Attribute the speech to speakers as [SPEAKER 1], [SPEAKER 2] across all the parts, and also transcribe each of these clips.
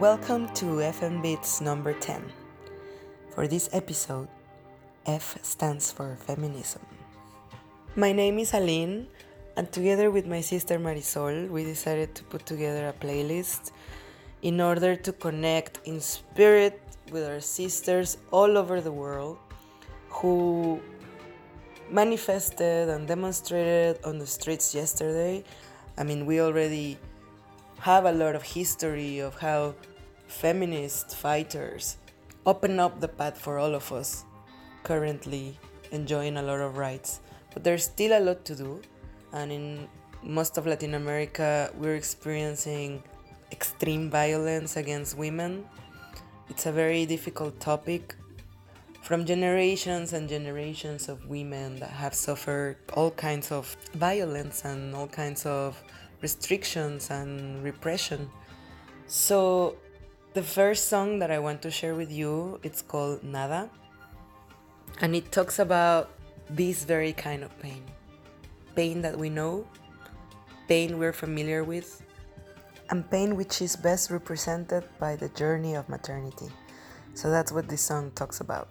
[SPEAKER 1] Welcome to FM Beats number 10. For this episode, F stands for feminism. My name is Aline, and together with my sister Marisol, we decided to put together a playlist in order to connect in spirit with our sisters all over the world who manifested and demonstrated on the streets yesterday. I mean, we already have a lot of history of how feminist fighters open up the path for all of us currently enjoying a lot of rights. But there's still a lot to do, and in most of Latin America, we're experiencing extreme violence against women. It's a very difficult topic. From generations and generations of women that have suffered all kinds of violence and all kinds of restrictions and repression. So the first song that I want to share with you, it's called Nada. And it talks about this very kind of pain. Pain that we know, pain we're familiar with, and pain which is best represented by the journey of maternity. So that's what this song talks about.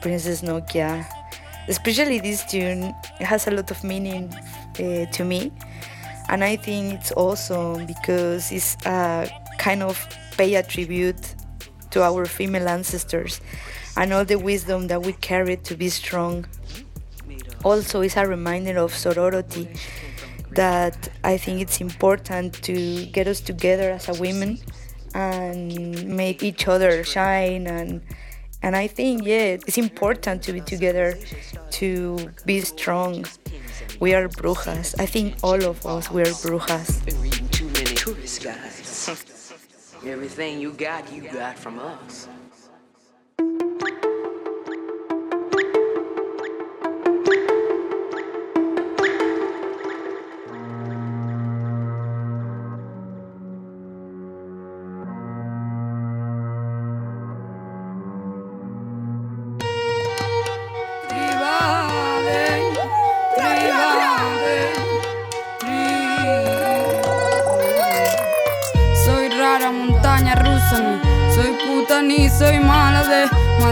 [SPEAKER 2] Princess Nokia. Especially this tune it has a lot of meaning uh, to me, and I think it's awesome because it's a kind of pay a tribute to our female ancestors and all the wisdom that we carry to be strong. Also, it's a reminder of sorority that I think it's important to get us together as a women and make each other shine and and I think yeah it's important to be together to be strong. We are brujas. I think all of us we are brujas.
[SPEAKER 3] Everything you got, you got from us.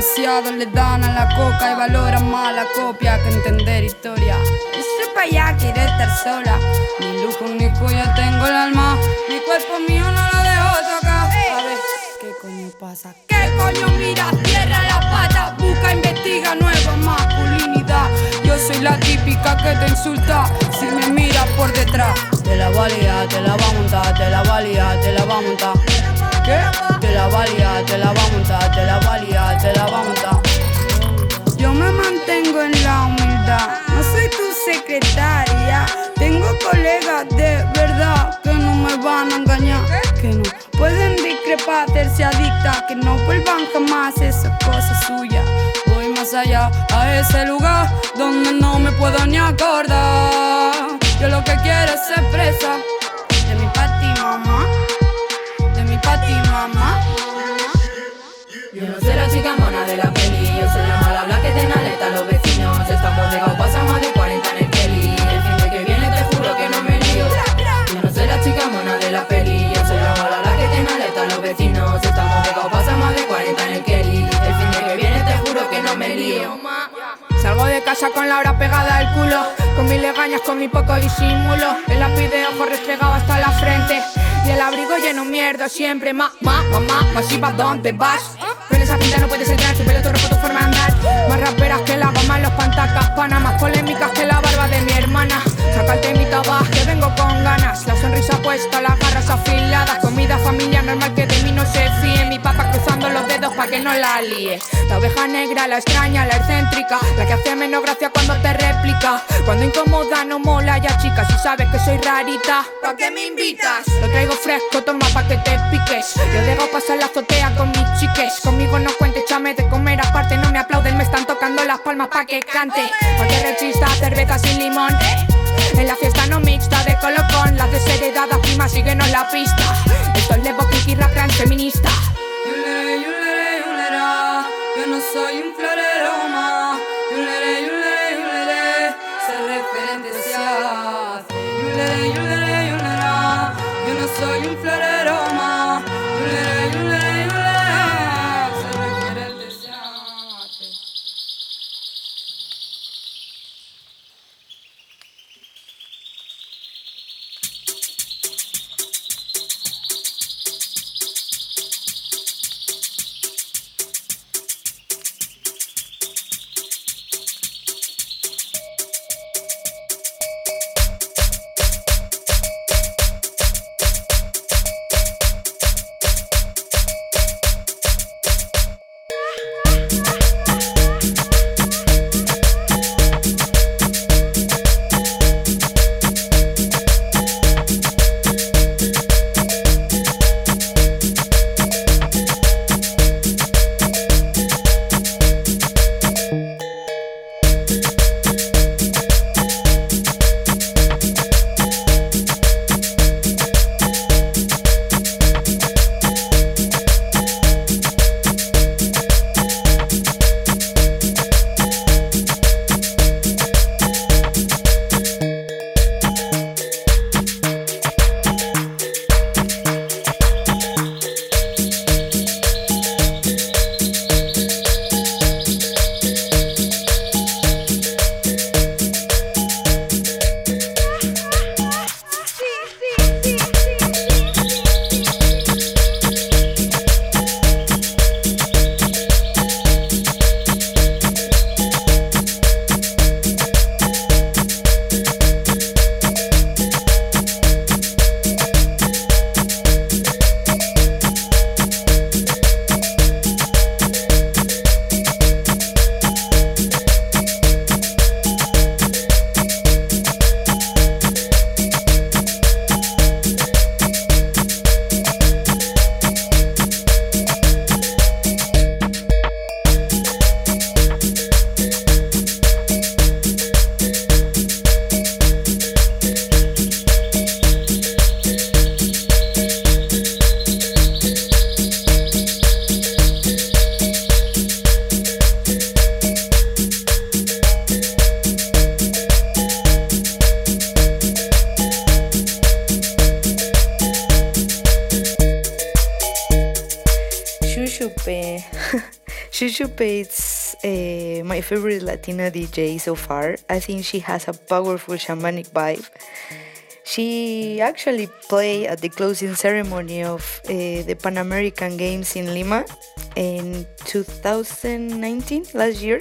[SPEAKER 4] Demasiado le dan a la coca y valoran más la copia que entender historia. Ese pa' allá quiere estar sola, ni lujo ni cuello tengo el alma, mi cuerpo mío no lo dejo tocar. A ver, ¿qué coño pasa? ¿Qué coño mira? Cierra la pata, busca, investiga nueva masculinidad. Yo soy la típica que te insulta si me miras por detrás. Te la valía, te la va a montar, te la valía, te la va a montar. ¿Qué? Te la valía, te la va a montar, te la valía, te la va a montar. Yo me mantengo en la humildad, no soy tu secretaria. Tengo colegas de verdad que no me van a engañar, que no pueden discrepar, hacerse adictas, que no vuelvan jamás esa cosa suya. Voy más allá a ese lugar donde no me puedo ni acordar. Yo lo que quiero es ser presa
[SPEAKER 5] Yo no soy la chica mona de la peli, yo soy la mala blanca que tiene alerta a los vecinos. Estamos llegados, pasan más de 40 en el Kelly. El fin de que viene te juro que no me lío. Yo no soy la chica mona de la peli, yo soy la mala blanca que tiene alerta a los vecinos. Estamos llegados, pasan más de 40 en el Kelly. El fin de que viene te juro que no me lío.
[SPEAKER 4] Salgo de casa con la hora pegada al culo, con mis legañas, con mi poco disimulo. El lápiz de ojo restregado hasta la frente. Y el abrigo lleno mierda siempre. Ma, ma, mamá, masiva, ¿dónde vas? Esa pinta no puedes entrar, tu pelo, tu ropa, tu forma de andar. Más raperas que la goma en los pantacas, pana. Más polémicas que la barba de mi hermana. Saca el temita baja, que vengo con ganas. La sonrisa puesta, las garras afiladas. Comida familiar normal que de mí no se fíe. Mi papá cruzando los dedos pa' que no la
[SPEAKER 6] lié. La oveja negra, la extraña, la excéntrica, la que hace menos gracia cuando te réplica. Cuando incomoda no mola ya chica, si sabes que soy rarita. ¿Pa' qué me invitas? Lo traigo fresco, toma pa' que te piques. Yo dejo pasar la azotea con mis chiques. Conmigo no cuentes, chame de comer aparte, no me aplauden, me están tocando las palmas pa' que cante. Porque rechista, cerveza sin limón. En la fiesta no mixta de colocón, las desheredadas primas síguenos la pista. Esto es Levo Kiki Rap feminista.
[SPEAKER 2] Is uh, my favorite Latina DJ so far. I think she has a powerful shamanic vibe. She actually played at the closing ceremony of uh, the Pan American Games in Lima in 2019, last year.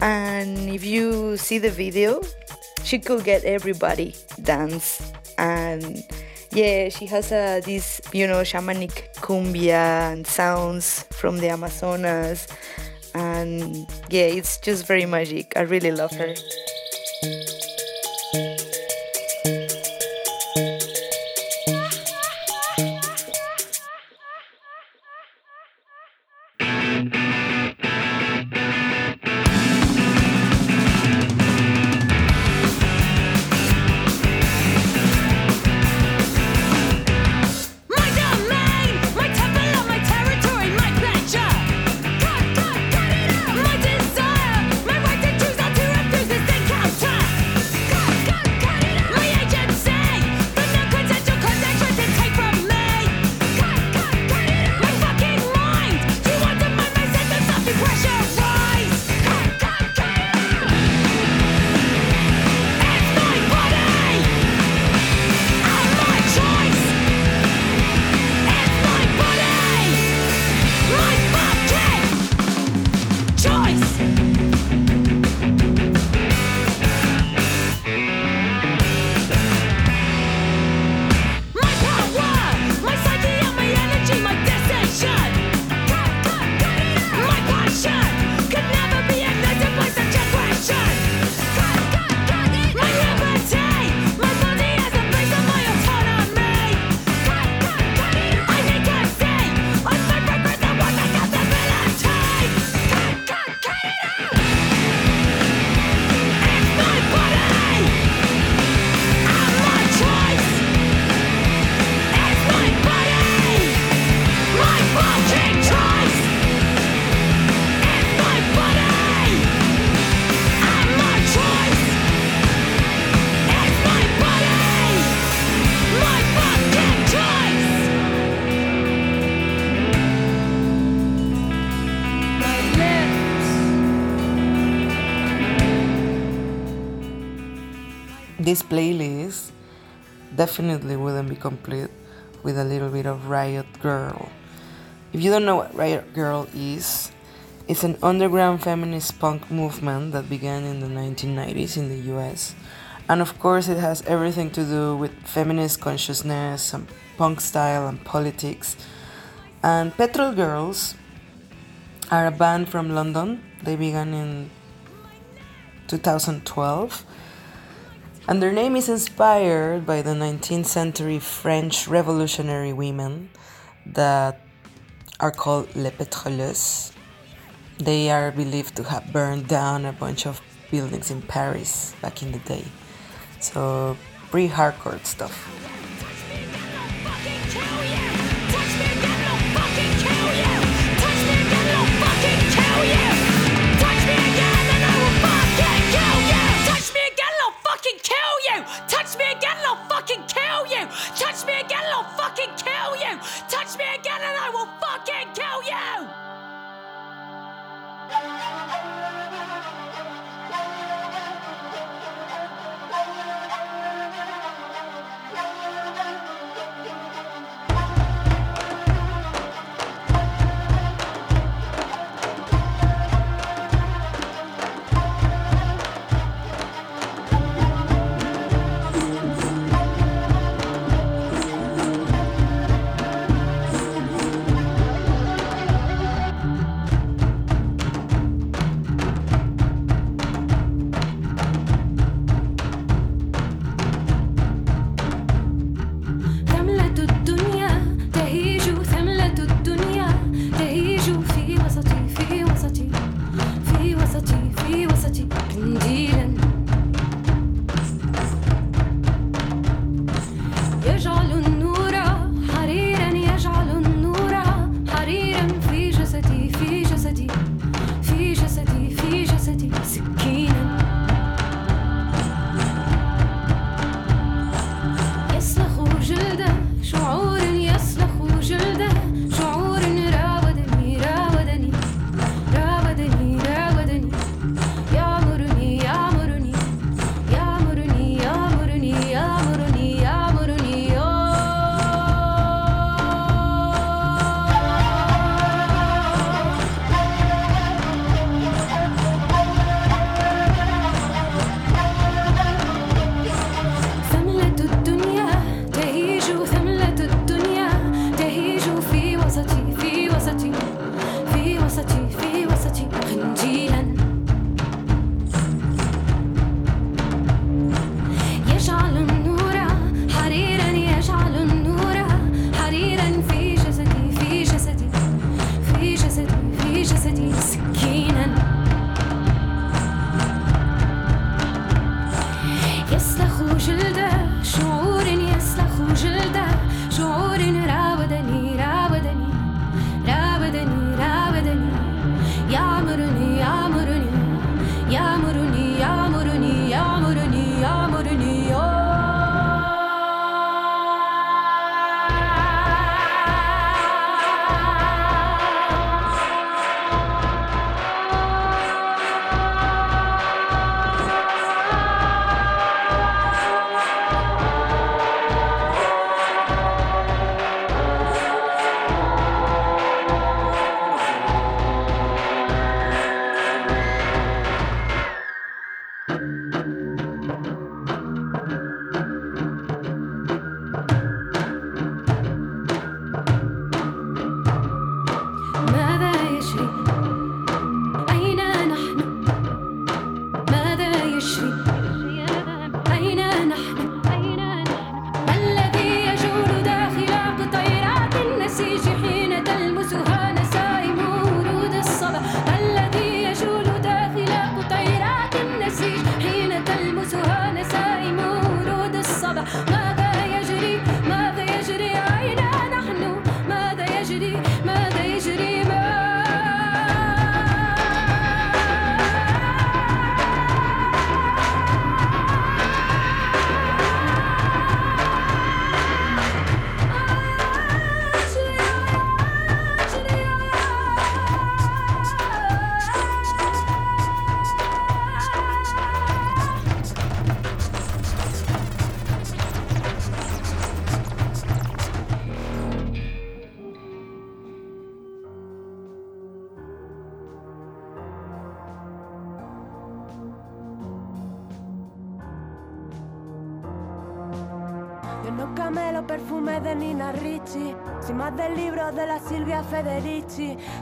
[SPEAKER 2] And if you see the video, she could get everybody dance and yeah she has uh, a this you know shamanic cumbia and sounds from the amazonas. And yeah it's just very magic. I really love her
[SPEAKER 7] this
[SPEAKER 1] playlist definitely wouldn't be complete with a little bit of Riot Grrrl. If you don't know what Riot Grrrl is, it's an underground feminist punk movement that began in the 1990s in the US. And of course, it has everything to do with feminist consciousness and punk style and politics. And Petrol Girls are a band from London. They began in 2012. And their name is inspired by the 19th century French revolutionary women that are called Les Pétroleuses. They are believed to have burned down a bunch of buildings in Paris back in the day. So, pretty hardcore stuff.
[SPEAKER 7] Touch me again and I'll fucking kill you! Touch me again and I'll fucking kill you! Touch me again and I will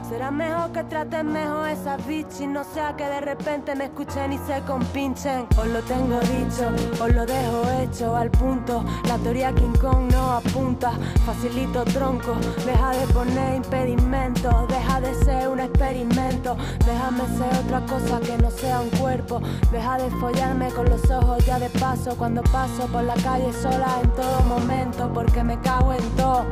[SPEAKER 8] Será mejor que traten mejor esas bichis. No sea que de repente me escuchen y se compinchen. Os lo tengo dicho, os lo dejo hecho al punto. La teoría King Kong no apunta. Facilito tronco, deja de poner impedimentos. Deja de ser un experimento. Déjame ser otra cosa que no sea un cuerpo. Deja de follarme con los ojos ya de paso. Cuando paso por la calle sola en todo momento. Porque me cago en todo.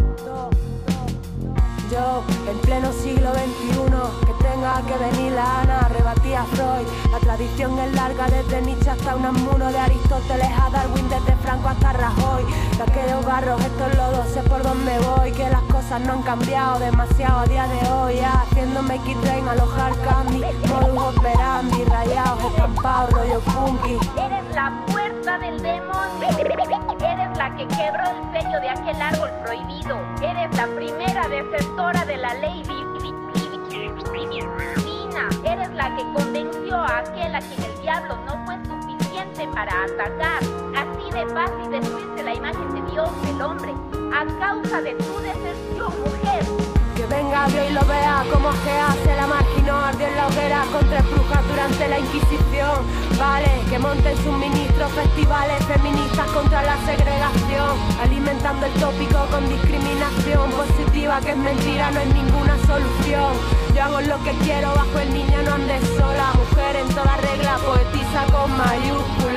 [SPEAKER 8] Yo, en pleno siglo XXI, que tenga que venir la Ana, rebatía Freud. La tradición es larga, desde Nietzsche hasta Unamuno, de Aristóteles a Darwin, desde Franco hasta Rajoy. De aquellos barros, estos lodos, sé por dónde voy, que las cosas no han cambiado demasiado a día de hoy. Ya, haciéndome kit train, alojar candy, modus operandi, rayados, estampados, rollo punky.
[SPEAKER 9] Eres la fuerza del demonio. Eres la que quebró el sello de aquel árbol prohibido. Eres la primera defensora de la ley di- di- di- divina. Eres la que convenció a aquel a quien el diablo no fue suficiente para atacar. Así de fácil destruirse la imagen de Dios, del hombre, a causa de tu deserción, mujer.
[SPEAKER 8] Venga Dios y lo vea como que hace la máquina ardió en la hoguera contra brujas durante la Inquisición. Vale, que monten sus ministros festivales feministas contra la segregación, alimentando el tópico con discriminación positiva que es mentira, no es ninguna solución. Yo hago lo que quiero bajo el niño, no andes sola, mujer en toda regla, poetiza con mayúsculas.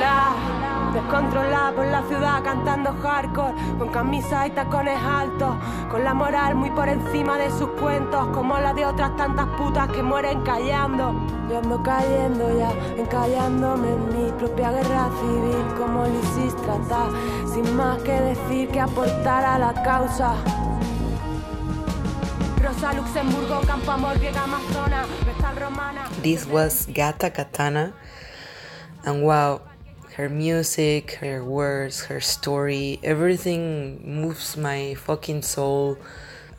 [SPEAKER 8] Descontrolada por la ciudad cantando hardcore Con camisas y tacones altos Con la moral muy por encima de sus cuentos Como la de otras tantas putas que mueren callando. Yo ando cayendo ya, encallándome en mi propia guerra civil Como Lisistrata Sin más que decir que aportar a la causa. Rosa Luxemburgo, Campo Amor, Griega Amazona, Vestal Romana.
[SPEAKER 1] This was Gata Katana, and wow, her music, her words, her story, everything moves my fucking soul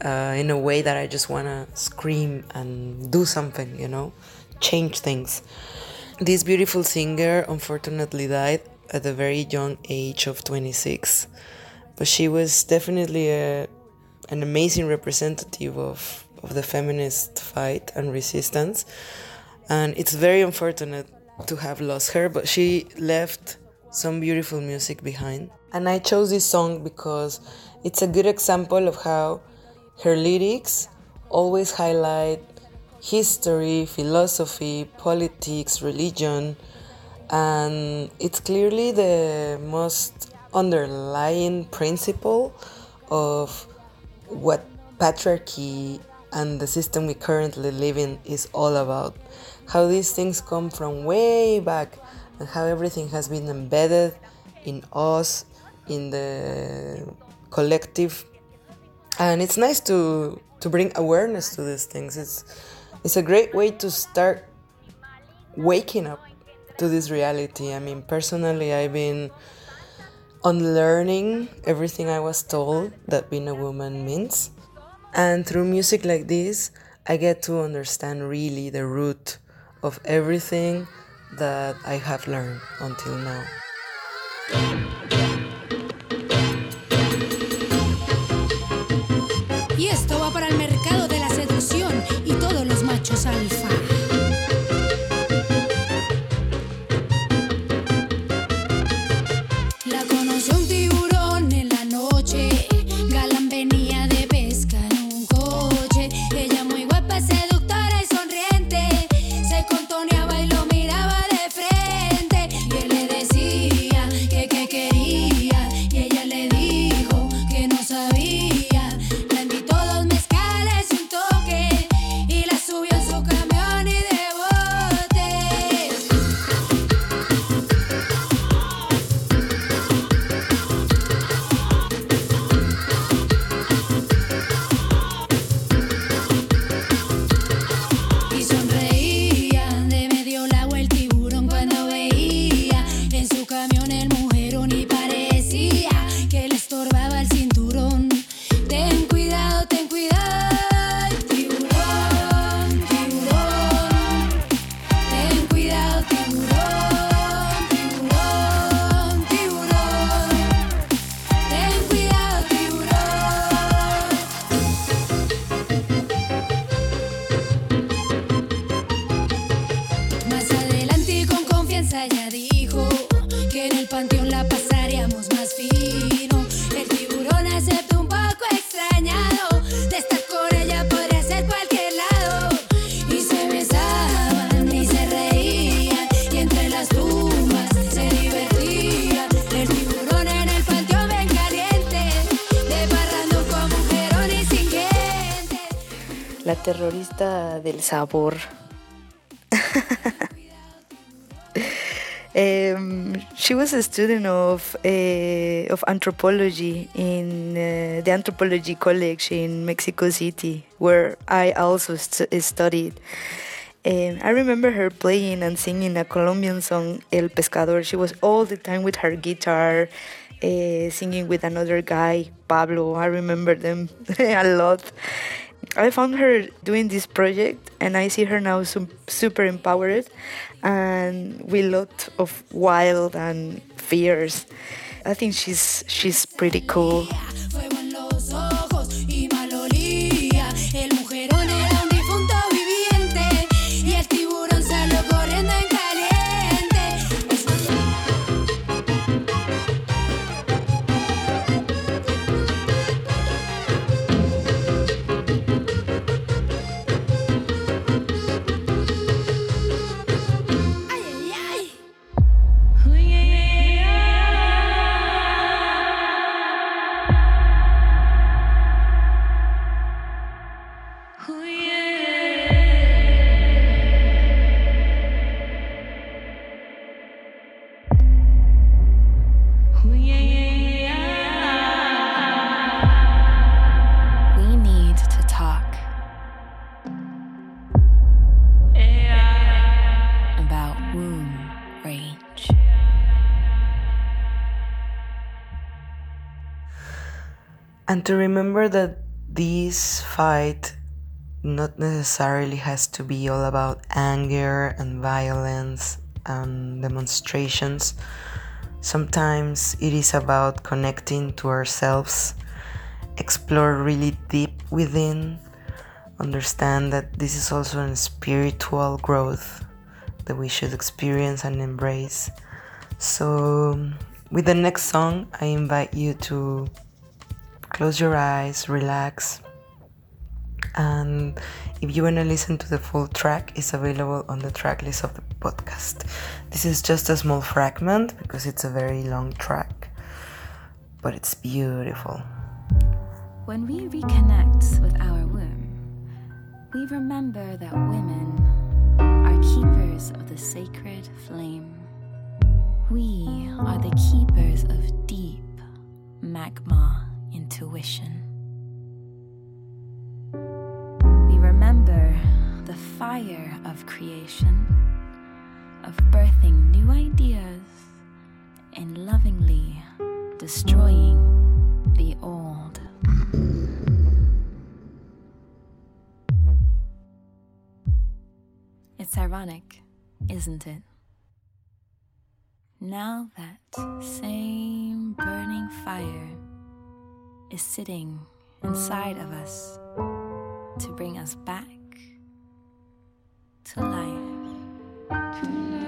[SPEAKER 1] uh, in a way that I just wanna scream and do something, you know, change things. This beautiful singer unfortunately died at a very young age of 26, but she was definitely a, an amazing representative of, of the feminist fight and resistance and it's very unfortunate to have lost her but she left some beautiful music behind and i chose this song because it's a good example of how her lyrics always highlight history philosophy politics religion and it's clearly the most underlying principle of what patriarchy and the system we currently live in is all about. How these things come from way back and how everything has been embedded in us, in the collective. And it's nice to to bring awareness to these things. It's it's a great way to start waking up to this reality. I mean, personally, I've been unlearning everything I was told that being a woman means. And through music like this, I get to understand really the root of everything that I have learned until now.
[SPEAKER 2] Um, she was a student of uh, of anthropology in uh, the anthropology college in Mexico City, where I also st- studied. Um, I remember her playing and singing a Colombian song, El Pescador. She was all the time with her guitar, uh, singing with another guy, Pablo. I remember them a lot. I found her doing this project, and I see her now super empowered and with a lot of wild and fears. I think she's she's pretty cool.
[SPEAKER 1] And to remember that this fight not necessarily has to be all about anger and violence and demonstrations. Sometimes it is about connecting to ourselves, explore really deep within, understand that this is also a spiritual growth that we should experience and embrace. So, with the next song, I invite you to close your eyes, relax. And if you want to listen to the full track, it's available on the track list of the podcast. This is just a small fragment because it's a very long track, but it's beautiful.
[SPEAKER 10] When we reconnect with our womb, we remember that women are keepers of the sacred flame. We are the keepers of deep magma intuition. We remember the fire of creation, of birthing new ideas and lovingly destroying the old. It's ironic, isn't it? Now that same burning fire is sitting inside of us to bring us back to life.
[SPEAKER 11] Ay,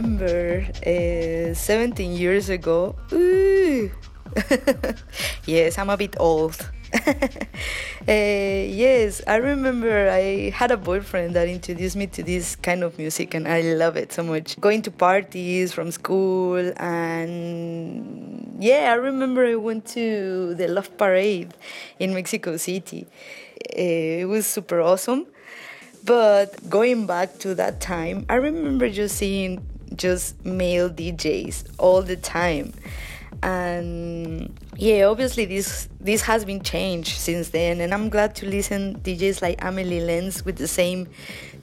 [SPEAKER 2] remember uh, 17 years ago. Ooh. yes, I'm a bit old. uh, yes, I remember I had a boyfriend that introduced me to this kind of music, and I love it so much. Going to parties from school, and yeah, I remember I went to the Love Parade in Mexico City. Uh, it was super awesome. But going back to that time, I remember just seeing just male DJs all the time. And yeah obviously this this has been changed since then and i'm glad to listen djs like Amelie Lens with the same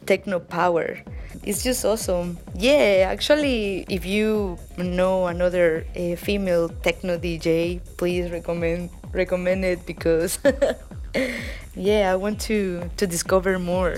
[SPEAKER 2] techno power. It's just awesome. Yeah actually if you know another uh, female techno dj please recommend recommend it because yeah i want to to discover more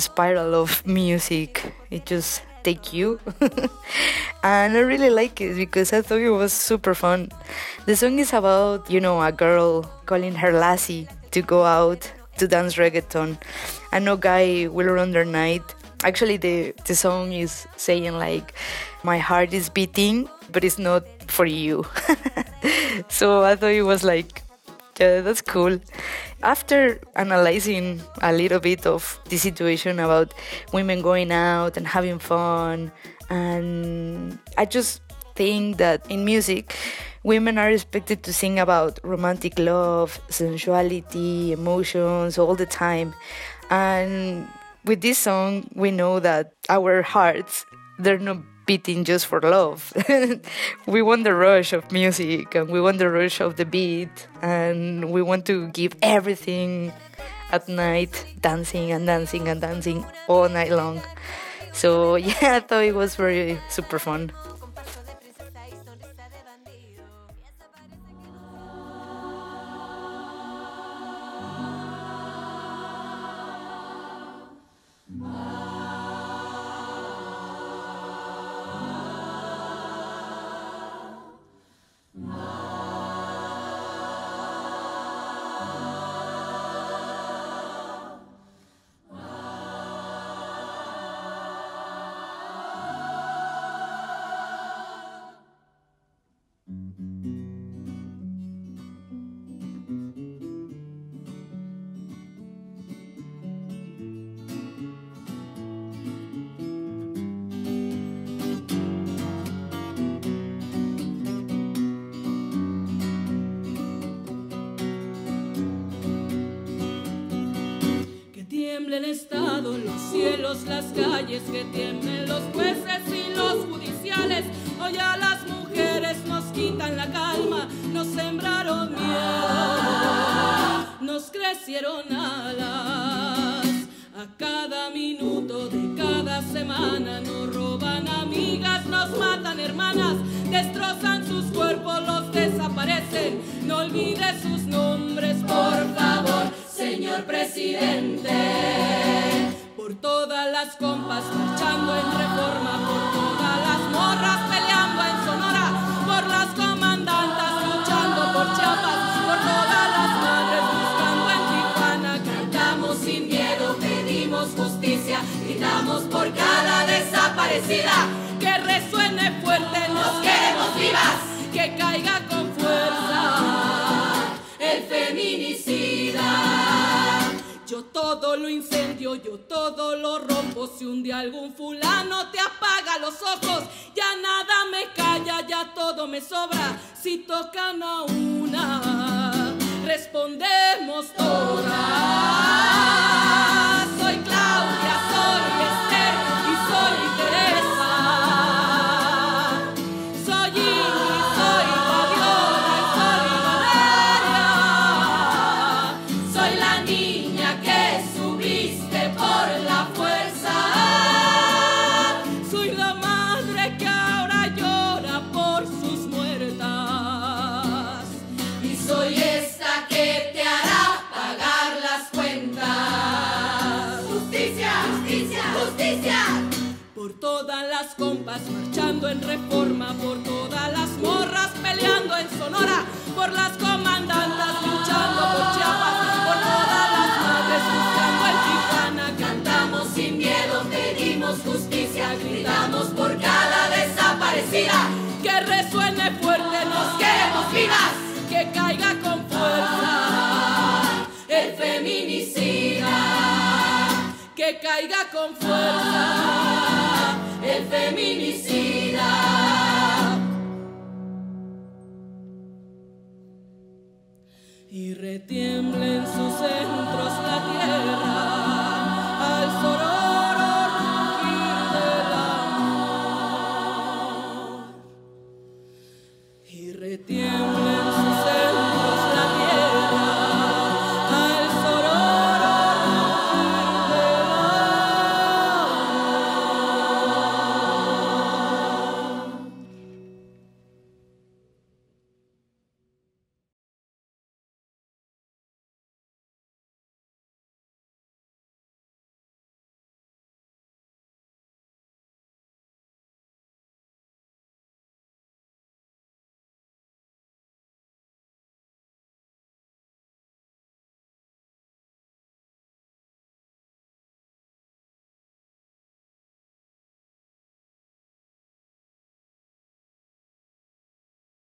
[SPEAKER 2] spiral of music it just take you, and I really like it because I thought it was super fun. The song is about you know a girl calling her lassie to go out to dance reggaeton, and no guy will run their night. Actually, the the song is saying like, my heart is beating, but it's not for you. so I thought it was like yeah, that's cool. After analyzing a little bit of the situation about women going out and having fun, and I just think that in music, women are expected to sing about romantic love, sensuality, emotions all the time. And with this song, we know that our hearts, they're not just for love. we want the rush of music and we want the rush of the beat and we want to give everything at night, dancing and dancing and dancing all night long. So yeah, I thought it was very super fun.
[SPEAKER 12] Las compas marchando en reforma, por todas las morras peleando en Sonora, por las comandantas luchando por Chiapas, por todas las madres buscando en Tijuana. Cantamos sin miedo, pedimos justicia, gritamos por cada desaparecida. Que resuene fuerte, nos queremos vivas, que caiga con fuerza Todo lo incendio, yo todo lo rompo. Si un día algún fulano te apaga los ojos, ya nada me calla, ya todo me sobra. Si tocan a una, respondemos todas. En reforma, por todas las morras peleando en Sonora, por las comandantas luchando por Chiapas, por todas las madres buscando en Tijuana. Cantamos sin miedo, pedimos justicia, gritamos por cada desaparecida. Que resuene fuerte, nos queremos vivas, que caiga con fuerza el feminicida, que caiga con fuerza el feminicida. Y retiemble en sus centros la tierra